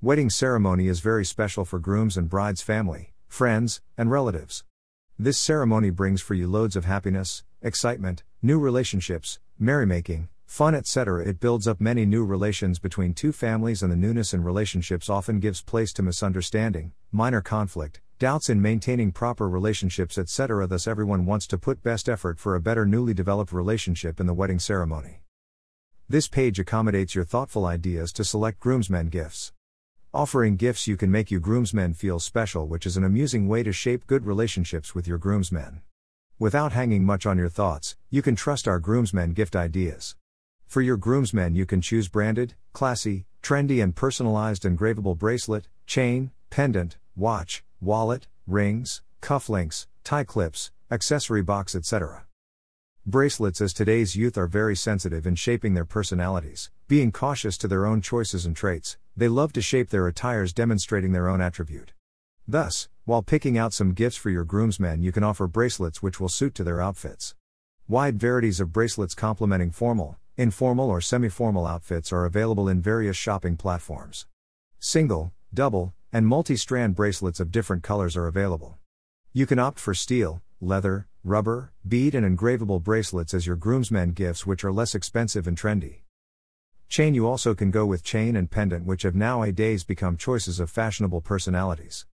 Wedding ceremony is very special for groom's and bride's family, friends, and relatives. This ceremony brings for you loads of happiness, excitement, new relationships, merrymaking, fun, etc. It builds up many new relations between two families, and the newness in relationships often gives place to misunderstanding, minor conflict, doubts in maintaining proper relationships, etc. Thus, everyone wants to put best effort for a better newly developed relationship in the wedding ceremony. This page accommodates your thoughtful ideas to select groomsmen gifts. Offering gifts you can make you groomsmen feel special, which is an amusing way to shape good relationships with your groomsmen. Without hanging much on your thoughts, you can trust our groomsmen gift ideas. For your groomsmen, you can choose branded, classy, trendy, and personalized engravable bracelet, chain, pendant, watch, wallet, rings, cufflinks, tie clips, accessory box, etc. Bracelets, as today's youth are very sensitive in shaping their personalities, being cautious to their own choices and traits, they love to shape their attires demonstrating their own attribute. Thus, while picking out some gifts for your groomsmen, you can offer bracelets which will suit to their outfits. Wide varieties of bracelets complementing formal, informal, or semi formal outfits are available in various shopping platforms. Single, double, and multi strand bracelets of different colors are available. You can opt for steel, leather, rubber, bead, and engravable bracelets as your groomsmen gifts, which are less expensive and trendy. Chain You also can go with chain and pendant, which have nowadays become choices of fashionable personalities.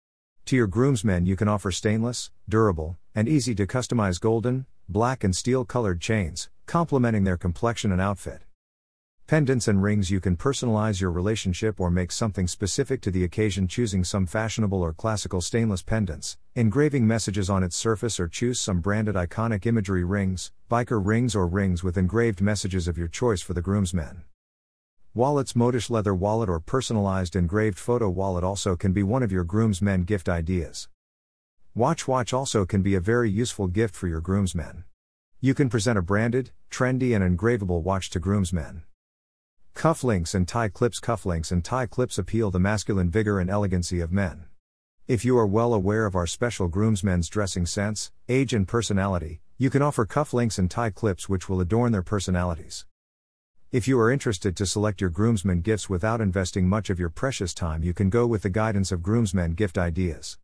To your groomsmen, you can offer stainless, durable, and easy to customize golden, black, and steel colored chains, complementing their complexion and outfit. Pendants and rings you can personalize your relationship or make something specific to the occasion, choosing some fashionable or classical stainless pendants, engraving messages on its surface, or choose some branded iconic imagery rings, biker rings, or rings with engraved messages of your choice for the groomsmen. Wallets Modish leather wallet or personalized engraved photo wallet also can be one of your groomsmen gift ideas. Watch Watch also can be a very useful gift for your groomsmen. You can present a branded, trendy, and engravable watch to groomsmen. Cufflinks and tie clips Cufflinks and tie clips appeal the masculine vigor and elegancy of men. If you are well aware of our special groomsmen's dressing sense, age, and personality, you can offer cufflinks and tie clips which will adorn their personalities. If you are interested to select your groomsmen gifts without investing much of your precious time, you can go with the guidance of groomsmen gift ideas.